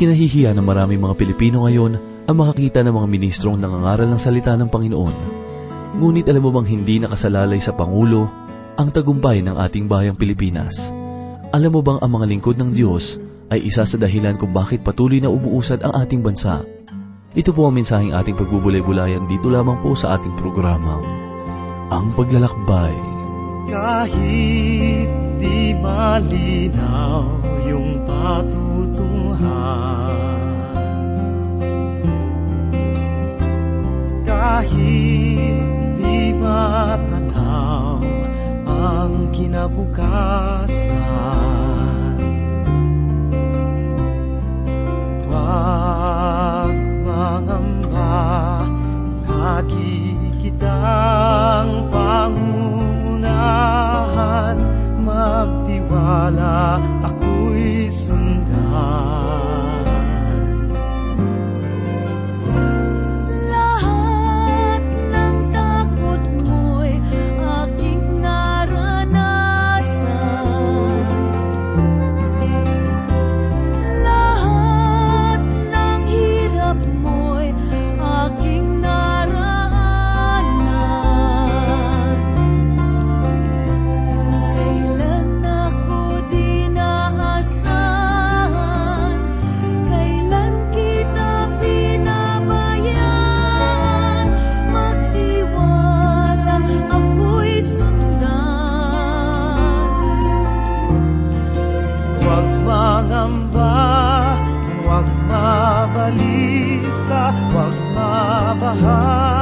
kinahihiya ng maraming mga Pilipino ngayon ang makakita ng mga ministrong nangangaral ng salita ng Panginoon. Ngunit alam mo bang hindi nakasalalay sa Pangulo ang tagumpay ng ating bayang Pilipinas? Alam mo bang ang mga lingkod ng Diyos ay isa sa dahilan kung bakit patuloy na umuusad ang ating bansa? Ito po ang mensaheng ating pagbubulay-bulayan dito lamang po sa ating programang Ang Paglalakbay. Kahit di malinaw yung patutunguhan Kahit di matanaw ang kinabukasan Huwag mangamba, huwag mabalisa, huwag mabahala.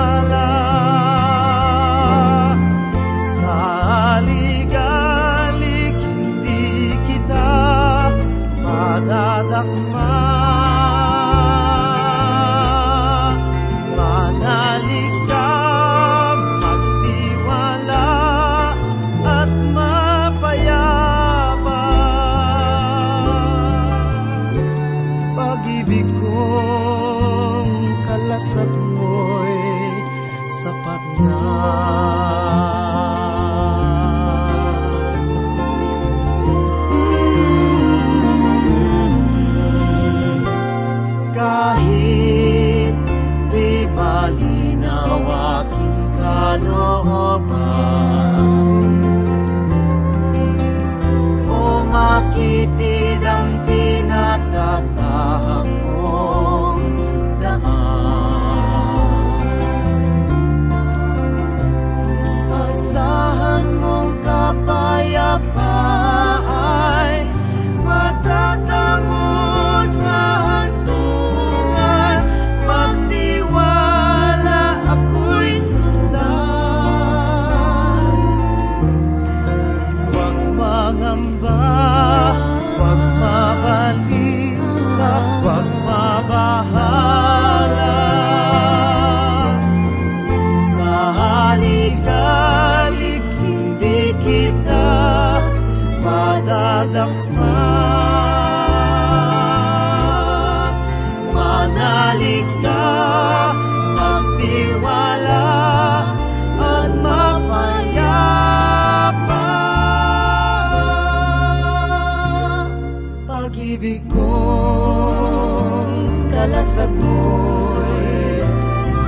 Kalasag mo'y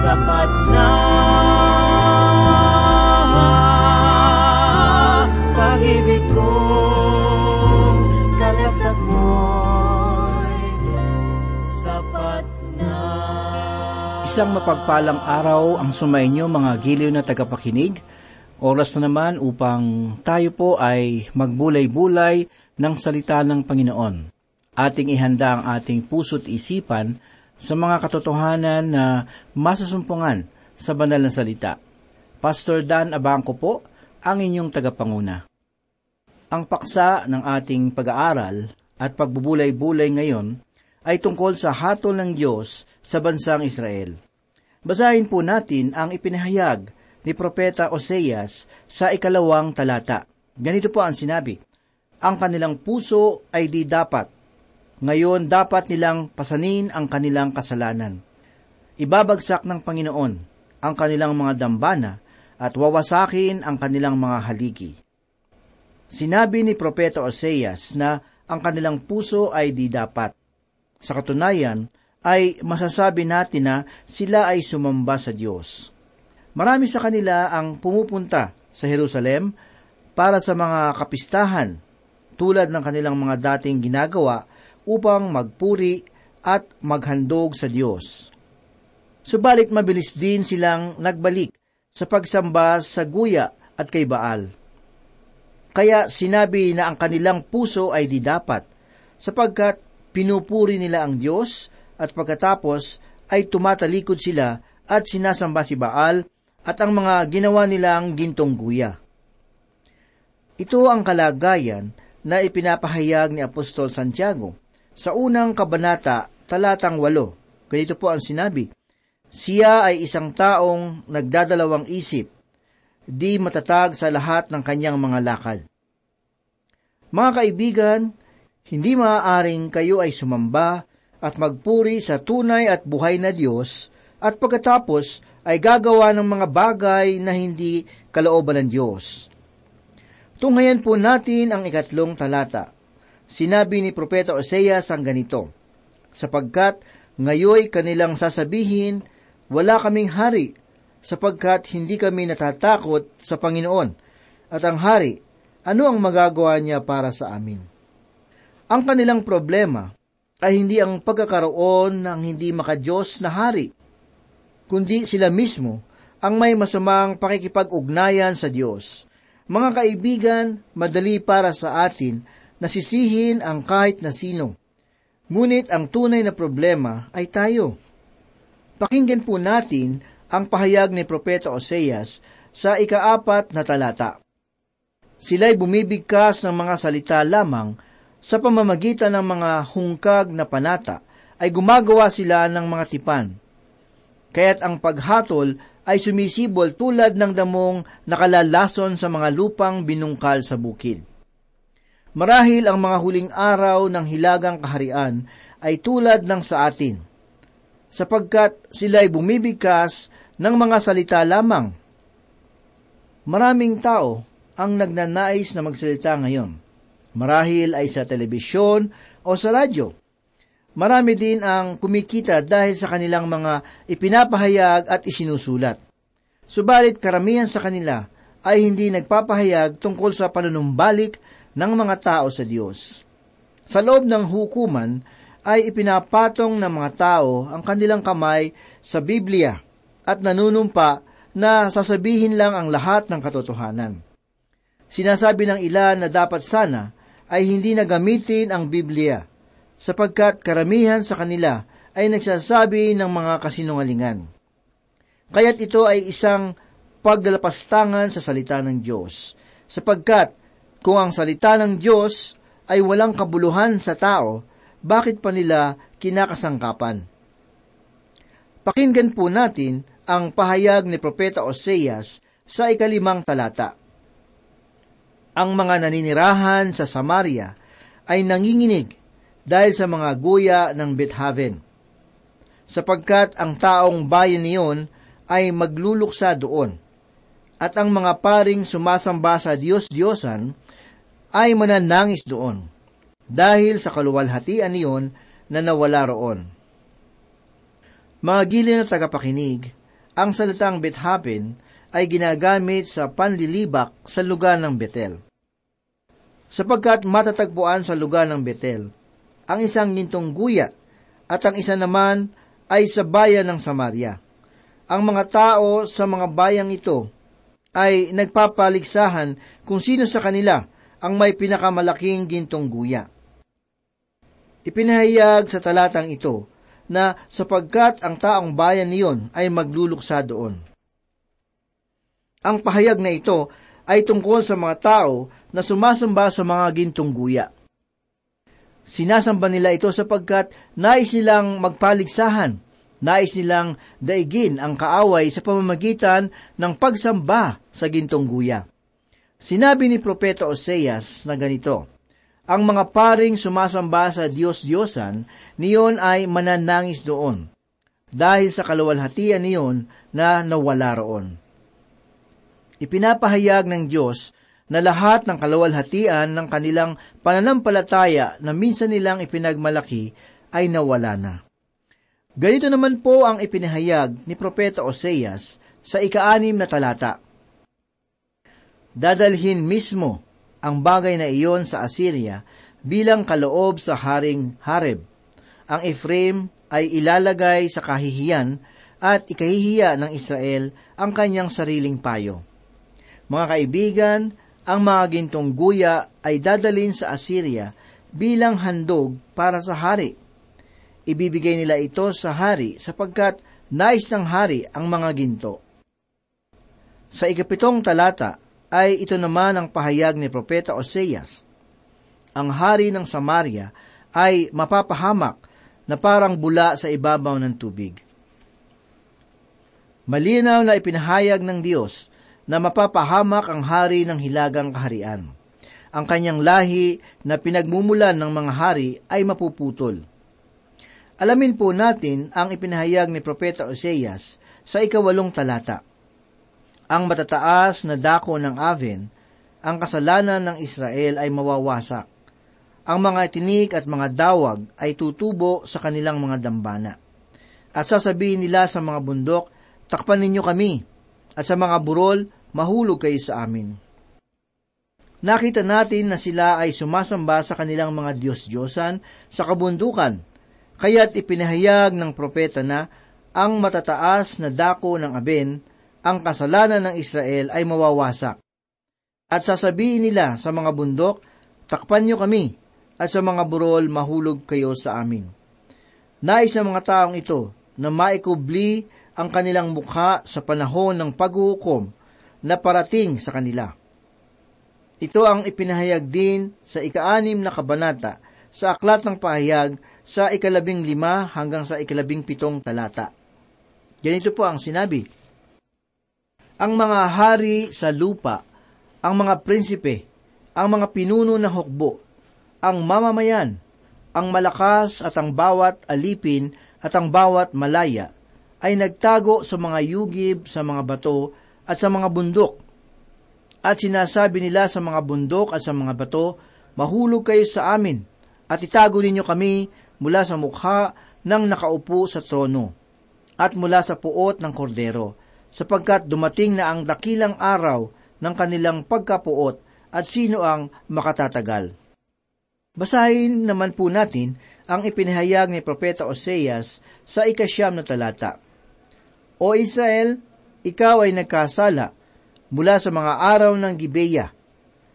sapat na. Pag-ibig kong kalasag mo'y. Isang mapagpalang araw ang sumainyo mga giliw na tagapakinig. Oras na naman upang tayo po ay magbulay-bulay ng salita ng Panginoon. Ating ihanda ang ating puso't isipan sa mga katotohanan na masusumpungan sa banal na salita. Pastor Dan Abangco po, ang inyong tagapanguna. Ang paksa ng ating pag-aaral at pagbubulay-bulay ngayon ay tungkol sa hatol ng Diyos sa bansang Israel. Basahin po natin ang ipinahayag ni Propeta Oseas sa ikalawang talata. Ganito po ang sinabi, Ang kanilang puso ay di dapat. Ngayon dapat nilang pasanin ang kanilang kasalanan. Ibabagsak ng Panginoon ang kanilang mga dambana at wawasakin ang kanilang mga haligi. Sinabi ni Propeta Oseas na ang kanilang puso ay di dapat. Sa katunayan, ay masasabi natin na sila ay sumamba sa Diyos. Marami sa kanila ang pumupunta sa Jerusalem para sa mga kapistahan tulad ng kanilang mga dating ginagawa upang magpuri at maghandog sa Diyos. Subalit mabilis din silang nagbalik sa pagsamba sa guya at kay Baal. Kaya sinabi na ang kanilang puso ay di dapat, sapagkat pinupuri nila ang Diyos at pagkatapos ay tumatalikod sila at sinasamba si Baal at ang mga ginawa nilang gintong guya. Ito ang kalagayan na ipinapahayag ni Apostol Santiago. Sa unang kabanata, talatang walo, ganito po ang sinabi, Siya ay isang taong nagdadalawang isip, di matatag sa lahat ng kanyang mga lakad. Mga kaibigan, hindi maaaring kayo ay sumamba at magpuri sa tunay at buhay na Diyos at pagkatapos ay gagawa ng mga bagay na hindi kalooban ng Diyos. Tunghayan po natin ang ikatlong talata. Sinabi ni Propeta Oseas ang ganito, Sapagkat ngayoy kanilang sasabihin, wala kaming hari, sapagkat hindi kami natatakot sa Panginoon. At ang hari, ano ang magagawa niya para sa amin? Ang kanilang problema ay hindi ang pagkakaroon ng hindi makadiyos na hari, kundi sila mismo ang may masamang pakikipag-ugnayan sa Diyos. Mga kaibigan, madali para sa atin na sisihin ang kahit na sino. Ngunit ang tunay na problema ay tayo. Pakinggan po natin ang pahayag ni Propeta Oseas sa ikaapat na talata. Sila'y bumibigkas ng mga salita lamang sa pamamagitan ng mga hungkag na panata ay gumagawa sila ng mga tipan. Kaya't ang paghatol ay sumisibol tulad ng damong nakalalason sa mga lupang binungkal sa bukid. Marahil ang mga huling araw ng hilagang kaharian ay tulad ng sa atin, sapagkat sila ay bumibigkas ng mga salita lamang. Maraming tao ang nagnanais na magsalita ngayon. Marahil ay sa telebisyon o sa radyo. Marami din ang kumikita dahil sa kanilang mga ipinapahayag at isinusulat. Subalit karamihan sa kanila ay hindi nagpapahayag tungkol sa panunumbalik ng mga tao sa Diyos. Sa loob ng hukuman ay ipinapatong ng mga tao ang kanilang kamay sa Biblia at nanunumpa na sasabihin lang ang lahat ng katotohanan. Sinasabi ng ilan na dapat sana ay hindi na gamitin ang Biblia, sapagkat karamihan sa kanila ay nagsasabi ng mga kasinungalingan. Kaya't ito ay isang pagdalapastangan sa salita ng Diyos, sapagkat kung ang salita ng Diyos ay walang kabuluhan sa tao, bakit pa nila kinakasangkapan? Pakinggan po natin ang pahayag ni Propeta Oseas sa ikalimang talata. Ang mga naninirahan sa Samaria ay nanginginig dahil sa mga guya ng Bethaven, sapagkat ang taong bayan niyon ay magluluksa doon, at ang mga paring sumasamba sa Diyos-Diyosan ay mananangis doon, dahil sa kaluwalhatian niyon na nawala roon. Mga gili na tagapakinig, ang salitang Bethaven ay ginagamit sa panlilibak sa lugar ng Betel. Sapagkat matatagpuan sa lugar ng Betel, ang isang nintong guya at ang isa naman ay sa bayan ng Samaria. Ang mga tao sa mga bayang ito ay nagpapaligsahan kung sino sa kanila ang may pinakamalaking gintong guya. Ipinahayag sa talatang ito na sapagkat ang taong bayan niyon ay magluluksa doon. Ang pahayag na ito ay tungkol sa mga tao na sumasamba sa mga gintong guya. Sinasamba nila ito sapagkat nais nilang magpaligsahan, nais nilang daigin ang kaaway sa pamamagitan ng pagsamba sa gintong guya. Sinabi ni Propeta Oseas na ganito, ang mga paring sumasamba sa Diyos-Diyosan, niyon ay mananangis doon, dahil sa kaluwalhatian niyon na nawala roon. Ipinapahayag ng Diyos na lahat ng kaluwalhatian ng kanilang pananampalataya na minsan nilang ipinagmalaki ay nawala na. Ganito naman po ang ipinahayag ni Propeta Oseas sa ikaanim na talata. Dadalhin mismo ang bagay na iyon sa Assyria bilang kaloob sa haring Hareb. Ang Ephraim ay ilalagay sa kahihiyan at ikahihiya ng Israel ang kanyang sariling payo. Mga kaibigan, ang mga gintong guya ay dadalin sa Assyria bilang handog para sa hari. Ibibigay nila ito sa hari sapagkat nais ng hari ang mga ginto. Sa ikapitong talata ay ito naman ang pahayag ni Propeta Oseas. Ang hari ng Samaria ay mapapahamak na parang bula sa ibabaw ng tubig. Malinaw na ipinahayag ng Diyos na mapapahamak ang hari ng hilagang kaharian. Ang kanyang lahi na pinagmumulan ng mga hari ay mapuputol. Alamin po natin ang ipinahayag ni Propeta Oseas sa ikawalong talata. Ang matataas na dako ng Aven, ang kasalanan ng Israel ay mawawasak ang mga tinik at mga dawag ay tutubo sa kanilang mga dambana. At sasabihin nila sa mga bundok, takpan ninyo kami, at sa mga burol, mahulog kayo sa amin. Nakita natin na sila ay sumasamba sa kanilang mga Diyos-Diyosan sa kabundukan, kaya't ipinahayag ng propeta na ang matataas na dako ng Aben, ang kasalanan ng Israel ay mawawasak. At sasabihin nila sa mga bundok, takpan niyo kami, at sa mga burol mahulog kayo sa amin. Nais ng mga taong ito na maikubli ang kanilang mukha sa panahon ng paghuhukom na parating sa kanila. Ito ang ipinahayag din sa ikaanim na kabanata sa aklat ng pahayag sa ikalabing lima hanggang sa ikalabing pitong talata. Ganito po ang sinabi. Ang mga hari sa lupa, ang mga prinsipe, ang mga pinuno ng hukbo, ang mamamayan, ang malakas at ang bawat alipin at ang bawat malaya ay nagtago sa mga yugib, sa mga bato at sa mga bundok. At sinasabi nila sa mga bundok at sa mga bato, mahulog kayo sa amin at itago ninyo kami mula sa mukha ng nakaupo sa trono at mula sa puot ng kordero, sapagkat dumating na ang dakilang araw ng kanilang pagkapuot at sino ang makatatagal. Basahin naman po natin ang ipinahayag ni Propeta Oseas sa ikasyam na talata. O Israel, ikaw ay nagkasala mula sa mga araw ng Gibeya.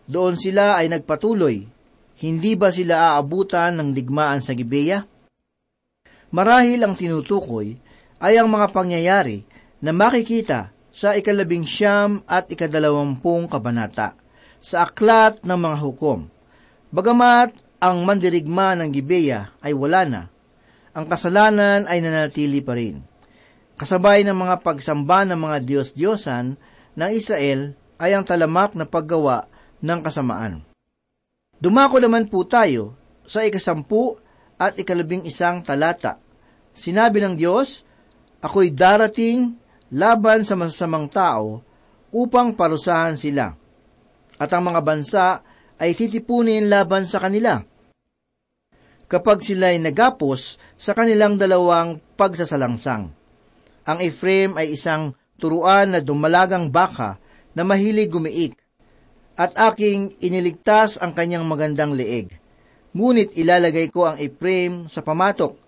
Doon sila ay nagpatuloy. Hindi ba sila aabutan ng digmaan sa Gibeya? Marahil ang tinutukoy ay ang mga pangyayari na makikita sa ikalabing siyam at ikadalawampung kabanata sa aklat ng mga hukom. Bagamat ang mandirigma ng Gibeya ay wala na. Ang kasalanan ay nanatili pa rin. Kasabay ng mga pagsamba ng mga Diyos-Diyosan ng Israel ay ang talamak na paggawa ng kasamaan. Dumako naman po tayo sa ikasampu at ikalabing isang talata. Sinabi ng Diyos, Ako'y darating laban sa masasamang tao upang parusahan sila. At ang mga bansa ay titipunin laban sa kanila kapag sila ay nagapos sa kanilang dalawang pagsasalangsang. Ang Ephraim ay isang turuan na dumalagang baka na mahilig gumiik, at aking iniligtas ang kanyang magandang leeg. Ngunit ilalagay ko ang Ephraim sa pamatok.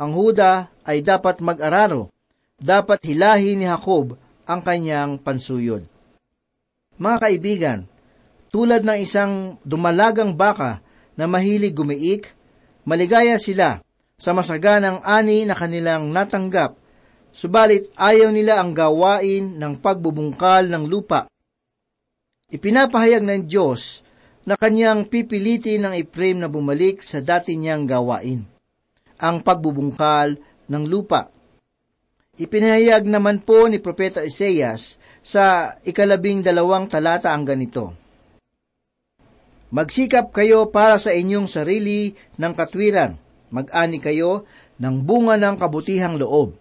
Ang Huda ay dapat mag-araro. Dapat hilahin ni Jacob ang kanyang pansuyod. Mga kaibigan, tulad ng isang dumalagang baka na mahilig gumiik, Maligaya sila sa masaganang ani na kanilang natanggap, subalit ayaw nila ang gawain ng pagbubungkal ng lupa. Ipinapahayag ng Diyos na kanyang pipilitin ng Ephraim na bumalik sa dati niyang gawain, ang pagbubungkal ng lupa. Ipinahayag naman po ni Propeta Isaias sa ikalabing dalawang talata ang ganito. Magsikap kayo para sa inyong sarili ng katwiran. Mag-ani kayo ng bunga ng kabutihang loob.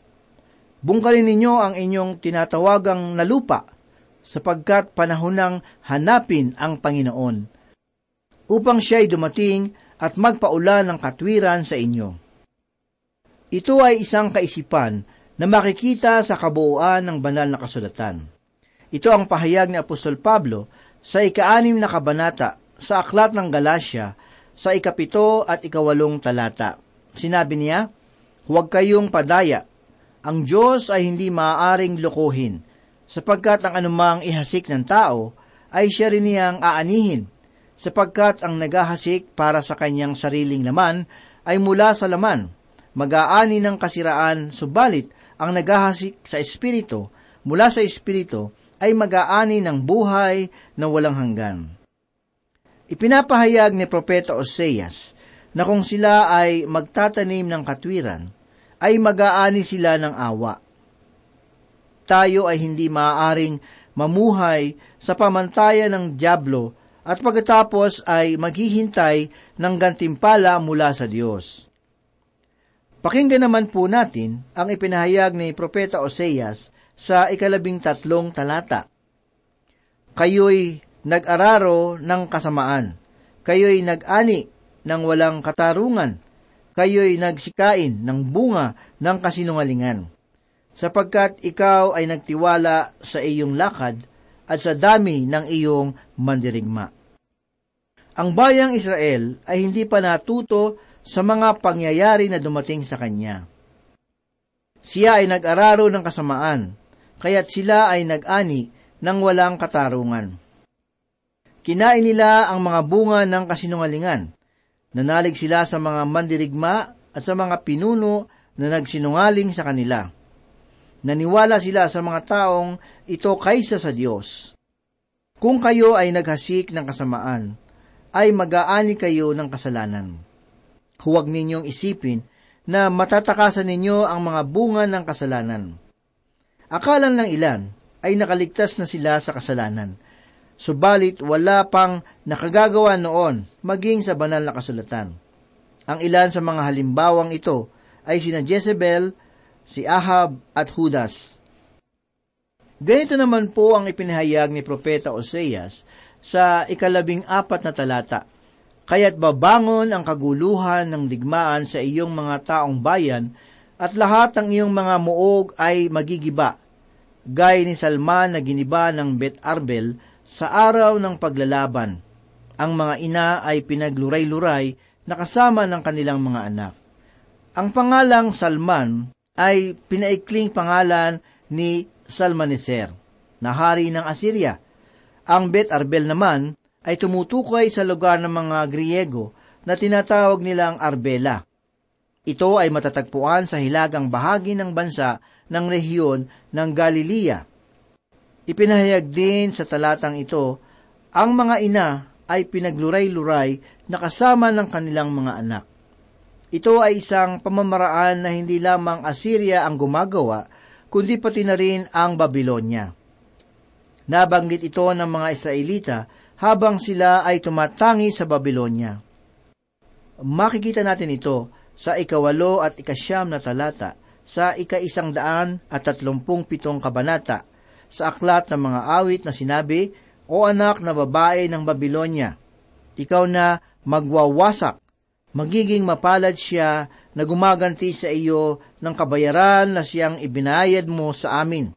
Bungkalin ninyo ang inyong tinatawagang na lupa, sapagkat panahon ng hanapin ang Panginoon, upang siya'y dumating at magpaulan ng katwiran sa inyo. Ito ay isang kaisipan na makikita sa kabuuan ng banal na kasulatan. Ito ang pahayag ni Apostol Pablo sa ikaanim na kabanata sa Aklat ng Galacia sa ikapito at ikawalong talata. Sinabi niya, Huwag kayong padaya. Ang Diyos ay hindi maaaring lokohin, sapagkat ang anumang ihasik ng tao ay siya rin niyang aanihin, sapagkat ang naghahasik para sa kanyang sariling laman ay mula sa laman, mag-aani ng kasiraan, subalit ang naghahasik sa Espiritu, mula sa Espiritu, ay mag-aani ng buhay na walang hanggan. Ipinapahayag ni Propeta Oseas na kung sila ay magtatanim ng katwiran, ay mag-aani sila ng awa. Tayo ay hindi maaaring mamuhay sa pamantayan ng Diablo at pagkatapos ay maghihintay ng gantimpala mula sa Diyos. Pakinggan naman po natin ang ipinahayag ni Propeta Oseas sa ikalabing tatlong talata. Kayo'y nag-araro ng kasamaan. Kayo'y nag-ani ng walang katarungan. Kayo'y nagsikain ng bunga ng kasinungalingan. Sapagkat ikaw ay nagtiwala sa iyong lakad at sa dami ng iyong mandirigma. Ang bayang Israel ay hindi pa natuto sa mga pangyayari na dumating sa kanya. Siya ay nag-araro ng kasamaan, kaya't sila ay nag-ani ng walang katarungan. Kinain nila ang mga bunga ng kasinungalingan. Nanalig sila sa mga mandirigma at sa mga pinuno na nagsinungaling sa kanila. Naniwala sila sa mga taong ito kaysa sa Diyos. Kung kayo ay naghasik ng kasamaan, ay mag-aani kayo ng kasalanan. Huwag ninyong isipin na matatakasan ninyo ang mga bunga ng kasalanan Akala ng ilan ay nakaligtas na sila sa kasalanan. Subalit wala pang nakagagawa noon maging sa banal na kasulatan. Ang ilan sa mga halimbawang ito ay sina Jezebel, si Ahab at Judas. Ganito naman po ang ipinahayag ni Propeta Oseas sa ikalabing apat na talata. Kaya't babangon ang kaguluhan ng digmaan sa iyong mga taong bayan at lahat ng iyong mga muog ay magigiba, gay ni Salman na giniba ng Bet Arbel sa araw ng paglalaban. Ang mga ina ay pinagluray-luray na kasama ng kanilang mga anak. Ang pangalang Salman ay pinaikling pangalan ni Salmaneser, na hari ng Assyria. Ang Bet Arbel naman ay tumutukoy sa lugar ng mga Griego na tinatawag nilang Arbela. Ito ay matatagpuan sa hilagang bahagi ng bansa ng rehiyon ng Galilea. Ipinahayag din sa talatang ito, ang mga ina ay pinagluray-luray na kasama ng kanilang mga anak. Ito ay isang pamamaraan na hindi lamang Assyria ang gumagawa, kundi pati na rin ang Babylonia. Nabanggit ito ng mga Israelita habang sila ay tumatangi sa Babylonia. Makikita natin ito sa ikawalo at ikasyam na talata sa ika-isang daan at tatlumpung pitong kabanata sa aklat ng mga awit na sinabi, O anak na babae ng Babylonia, ikaw na magwawasak, magiging mapalad siya na gumaganti sa iyo ng kabayaran na siyang ibinayad mo sa amin.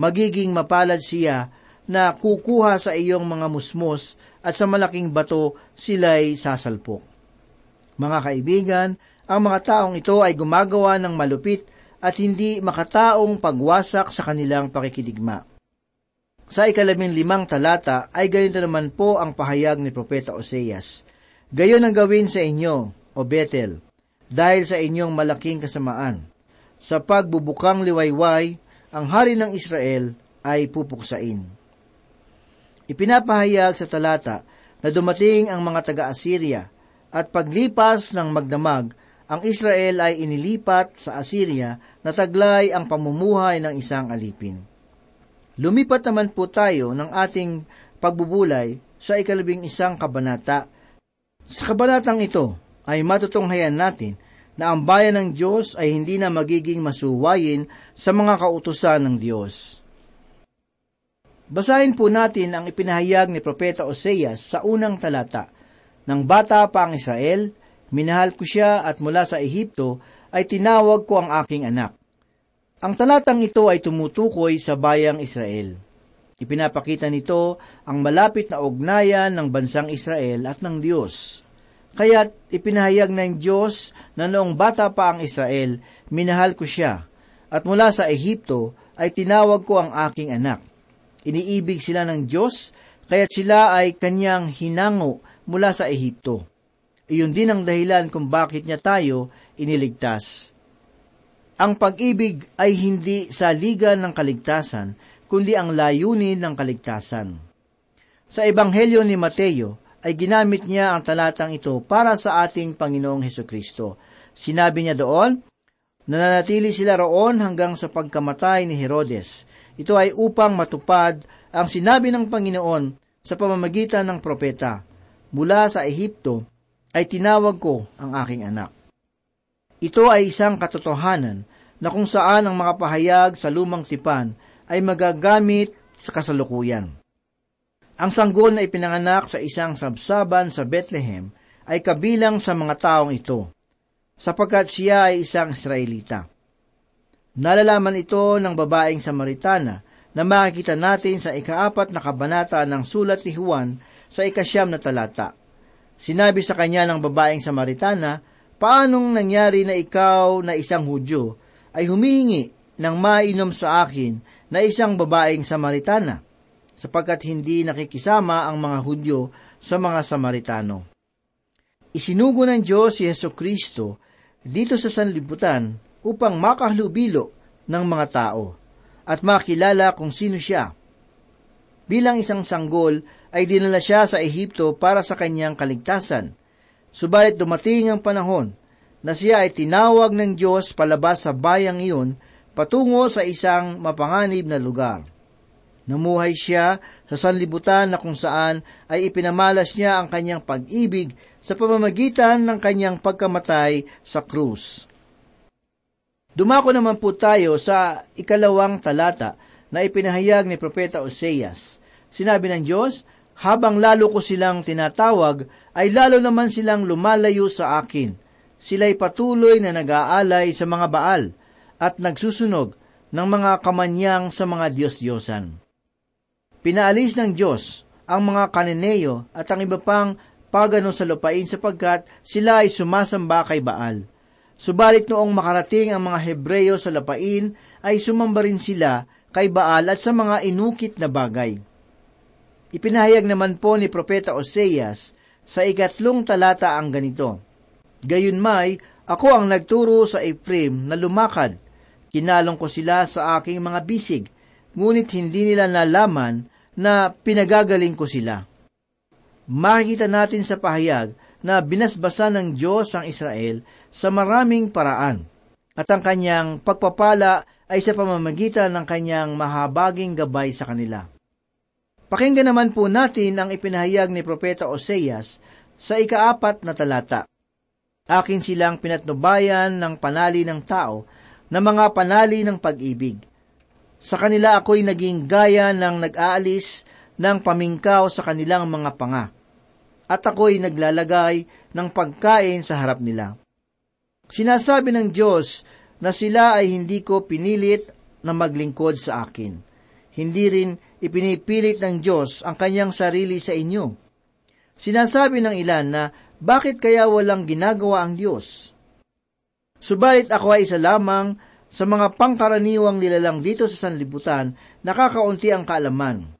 Magiging mapalad siya na kukuha sa iyong mga musmos at sa malaking bato sila'y sasalpok. Mga kaibigan, ang mga taong ito ay gumagawa ng malupit at hindi makataong pagwasak sa kanilang pakikiligma. Sa ikalabing limang talata ay ganito naman po ang pahayag ni Propeta Oseas. Gayon ang gawin sa inyo, O Bethel, dahil sa inyong malaking kasamaan. Sa pagbubukang liwayway, ang hari ng Israel ay pupuksain. Ipinapahayag sa talata na dumating ang mga taga-Assyria at paglipas ng magdamag ang Israel ay inilipat sa Assyria na taglay ang pamumuhay ng isang alipin. Lumipat naman po tayo ng ating pagbubulay sa ikalabing isang kabanata. Sa kabanatang ito ay matutunghayan natin na ang bayan ng Diyos ay hindi na magiging masuwayin sa mga kautusan ng Diyos. Basahin po natin ang ipinahayag ni Propeta Oseas sa unang talata. Nang bata pa ang Israel, Minahal ko siya at mula sa Ehipto ay tinawag ko ang aking anak. Ang talatang ito ay tumutukoy sa bayang Israel. Ipinapakita nito ang malapit na ugnayan ng bansang Israel at ng Diyos. Kaya't ipinahayag ng Diyos na noong bata pa ang Israel, minahal ko siya, at mula sa Ehipto ay tinawag ko ang aking anak. Iniibig sila ng Diyos, kaya't sila ay kanyang hinango mula sa Ehipto. Iyon din ang dahilan kung bakit niya tayo iniligtas. Ang pag-ibig ay hindi sa liga ng kaligtasan, kundi ang layunin ng kaligtasan. Sa Ebanghelyo ni Mateo ay ginamit niya ang talatang ito para sa ating Panginoong Heso Kristo. Sinabi niya doon, nananatili sila roon hanggang sa pagkamatay ni Herodes. Ito ay upang matupad ang sinabi ng Panginoon sa pamamagitan ng propeta. Mula sa Ehipto ay tinawag ko ang aking anak. Ito ay isang katotohanan na kung saan ang mga pahayag sa lumang tipan ay magagamit sa kasalukuyan. Ang sanggol na ipinanganak sa isang sabsaban sa Bethlehem ay kabilang sa mga taong ito, sapagkat siya ay isang Israelita. Nalalaman ito ng babaeng Samaritana na makikita natin sa ikaapat na kabanata ng sulat ni Juan sa ikasyam na talata. Sinabi sa kanya ng babaeng Samaritana, Paanong nangyari na ikaw na isang Hudyo ay humihingi ng mainom sa akin na isang babaeng Samaritana? sapagkat hindi nakikisama ang mga Hudyo sa mga Samaritano. Isinugo ng Diyos si Yeso Kristo dito sa sanlibutan upang makahlubilo ng mga tao at makilala kung sino siya. Bilang isang sanggol ay dinala siya sa Ehipto para sa kanyang kaligtasan. Subalit dumating ang panahon na siya ay tinawag ng Diyos palabas sa bayang iyon patungo sa isang mapanganib na lugar. Namuhay siya sa sanlibutan na kung saan ay ipinamalas niya ang kanyang pag-ibig sa pamamagitan ng kanyang pagkamatay sa krus. Dumako naman po tayo sa ikalawang talata na ipinahayag ni Propeta Oseas. Sinabi ng Diyos, habang lalo ko silang tinatawag, ay lalo naman silang lumalayo sa akin. Sila'y patuloy na nag-aalay sa mga baal at nagsusunog ng mga kamanyang sa mga Diyos-Diyosan. Pinaalis ng Diyos ang mga kaneneyo at ang iba pang pagano sa lupain sapagkat sila ay sumasamba kay Baal. Subalit noong makarating ang mga Hebreyo sa lupain, ay sumamba rin sila kay Baal at sa mga inukit na bagay. Ipinahayag naman po ni Propeta Oseas sa ikatlong talata ang ganito, Gayunmay, ako ang nagturo sa Ephraim na lumakad, kinalong ko sila sa aking mga bisig, ngunit hindi nila nalaman na pinagagaling ko sila. Makikita natin sa pahayag na binasbasa ng Diyos ang Israel sa maraming paraan at ang kanyang pagpapala ay sa pamamagitan ng kanyang mahabaging gabay sa kanila. Pakinggan naman po natin ang ipinahayag ni Propeta Oseas sa ikaapat na talata. Akin silang pinatnubayan ng panali ng tao na mga panali ng pag-ibig. Sa kanila ako'y naging gaya ng nag-aalis ng pamingkaw sa kanilang mga panga. At ako'y naglalagay ng pagkain sa harap nila. Sinasabi ng Diyos na sila ay hindi ko pinilit na maglingkod sa akin. Hindi rin ipinipilit ng Diyos ang kanyang sarili sa inyo. Sinasabi ng ilan na bakit kaya walang ginagawa ang Diyos? Subalit ako ay isa lamang sa mga pangkaraniwang nilalang dito sa sanlibutan, nakakaunti ang kaalaman.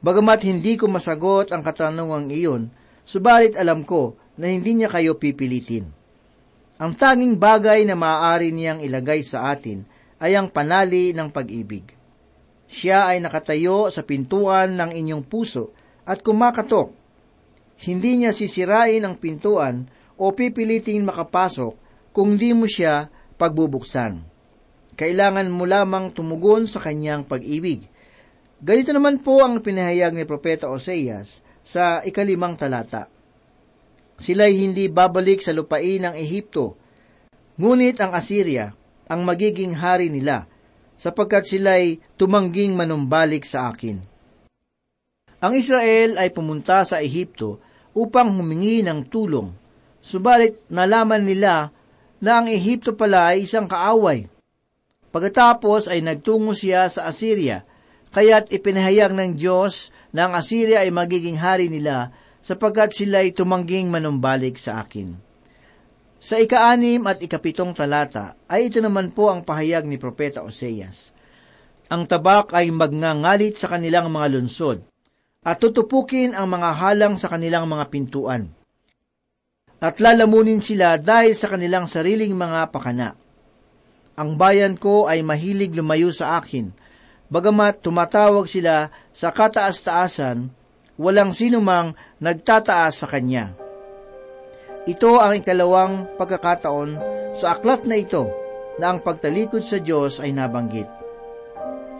Bagamat hindi ko masagot ang katanungang iyon, subalit alam ko na hindi niya kayo pipilitin. Ang tanging bagay na maaari niyang ilagay sa atin ay ang panali ng pag-ibig. Siya ay nakatayo sa pintuan ng inyong puso at kumakatok. Hindi niya sisirain ang pintuan o pipilitin makapasok kung di mo siya pagbubuksan kailangan mo lamang tumugon sa kanyang pag-ibig. Ganito naman po ang pinahayag ni Propeta Oseas sa ikalimang talata. Sila'y hindi babalik sa lupain ng Ehipto, ngunit ang Assyria ang magiging hari nila, sapagkat sila'y tumangging manumbalik sa akin. Ang Israel ay pumunta sa Ehipto upang humingi ng tulong, Subalit nalaman nila na ang Ehipto pala ay isang kaaway. Pagkatapos ay nagtungo siya sa Assyria, kaya't ipinahayag ng Diyos na ang Assyria ay magiging hari nila sapagkat sila ay tumangging manumbalik sa akin. Sa ika-anim at ikapitong talata ay ito naman po ang pahayag ni Propeta Oseas. Ang tabak ay magngangalit sa kanilang mga lunsod at tutupukin ang mga halang sa kanilang mga pintuan at lalamunin sila dahil sa kanilang sariling mga pakana. Ang bayan ko ay mahilig lumayo sa akin, bagamat tumatawag sila sa kataas-taasan, walang sinumang nagtataas sa kanya. Ito ang ikalawang pagkakataon sa aklat na ito na ang pagtalikod sa Diyos ay nabanggit.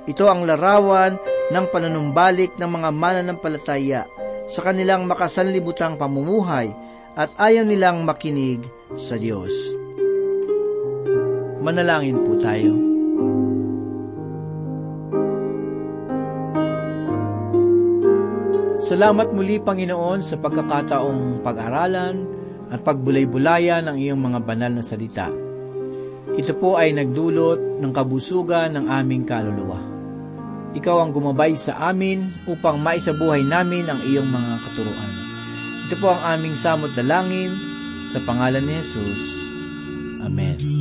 Ito ang larawan ng panunumbalik ng mga mananampalataya sa kanilang makasanlibutang pamumuhay at ayaw nilang makinig sa Diyos. Manalangin po tayo. Salamat muli, Panginoon, sa pagkakataong pag-aralan at pagbulay-bulayan ng iyong mga banal na salita. Ito po ay nagdulot ng kabusugan ng aming kaluluwa. Ikaw ang gumabay sa amin upang maisabuhay namin ang iyong mga katuruan. Ito po ang aming samot dalangin sa pangalan ni Jesus. Amen.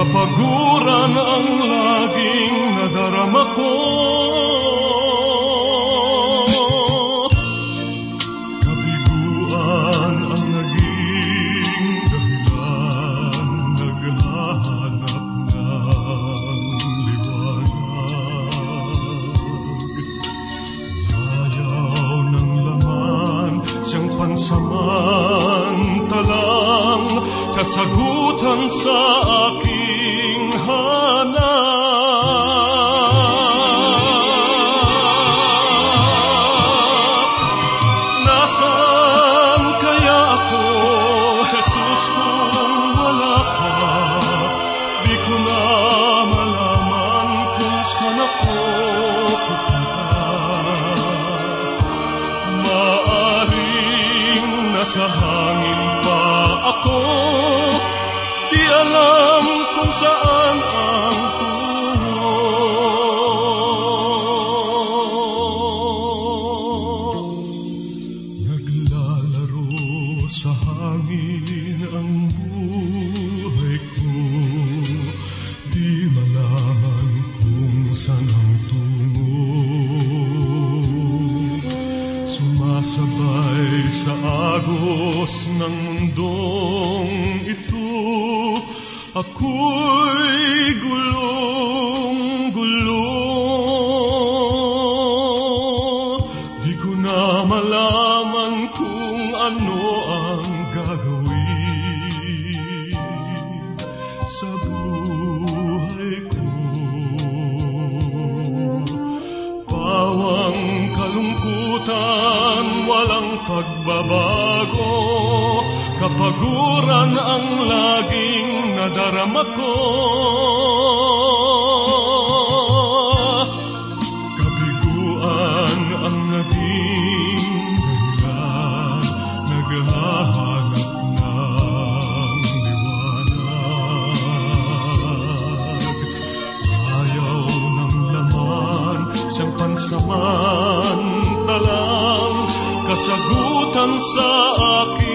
Kapaguran ang laging nadarama ko. Ako pupunta. Maaring nasa hangin pa ako alam kung saan ang buhay ko. Pawang kalungkutan, walang pagbabago, kapaguran ang laging nadarama ko. Pansamantalang, kasagutan sa hanap.